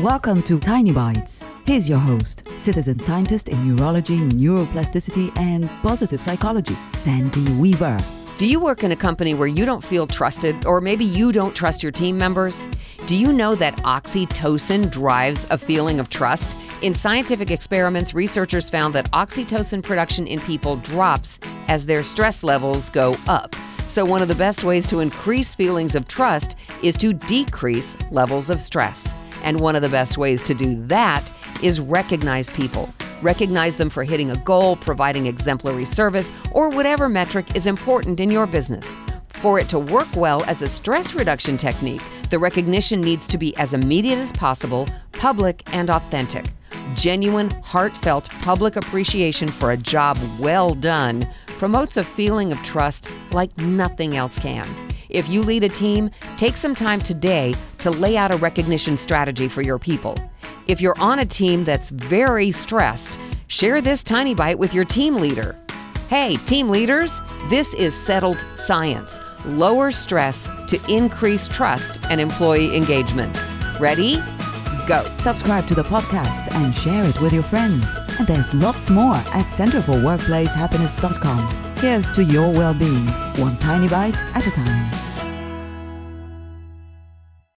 Welcome to Tiny Bites. Here's your host, citizen scientist in neurology, neuroplasticity, and positive psychology, Sandy Weaver. Do you work in a company where you don't feel trusted, or maybe you don't trust your team members? Do you know that oxytocin drives a feeling of trust? In scientific experiments, researchers found that oxytocin production in people drops as their stress levels go up. So, one of the best ways to increase feelings of trust is to decrease levels of stress. And one of the best ways to do that is recognize people. Recognize them for hitting a goal, providing exemplary service, or whatever metric is important in your business. For it to work well as a stress reduction technique, the recognition needs to be as immediate as possible, public, and authentic. Genuine, heartfelt public appreciation for a job well done promotes a feeling of trust like nothing else can. If you lead a team, take some time today to lay out a recognition strategy for your people. If you're on a team that's very stressed, share this tiny bite with your team leader. Hey, team leaders, this is settled science. Lower stress to increase trust and employee engagement. Ready? Go. Subscribe to the podcast and share it with your friends. And there's lots more at centerforworkplacehappiness.com. Here's to your well being, one tiny bite at a time.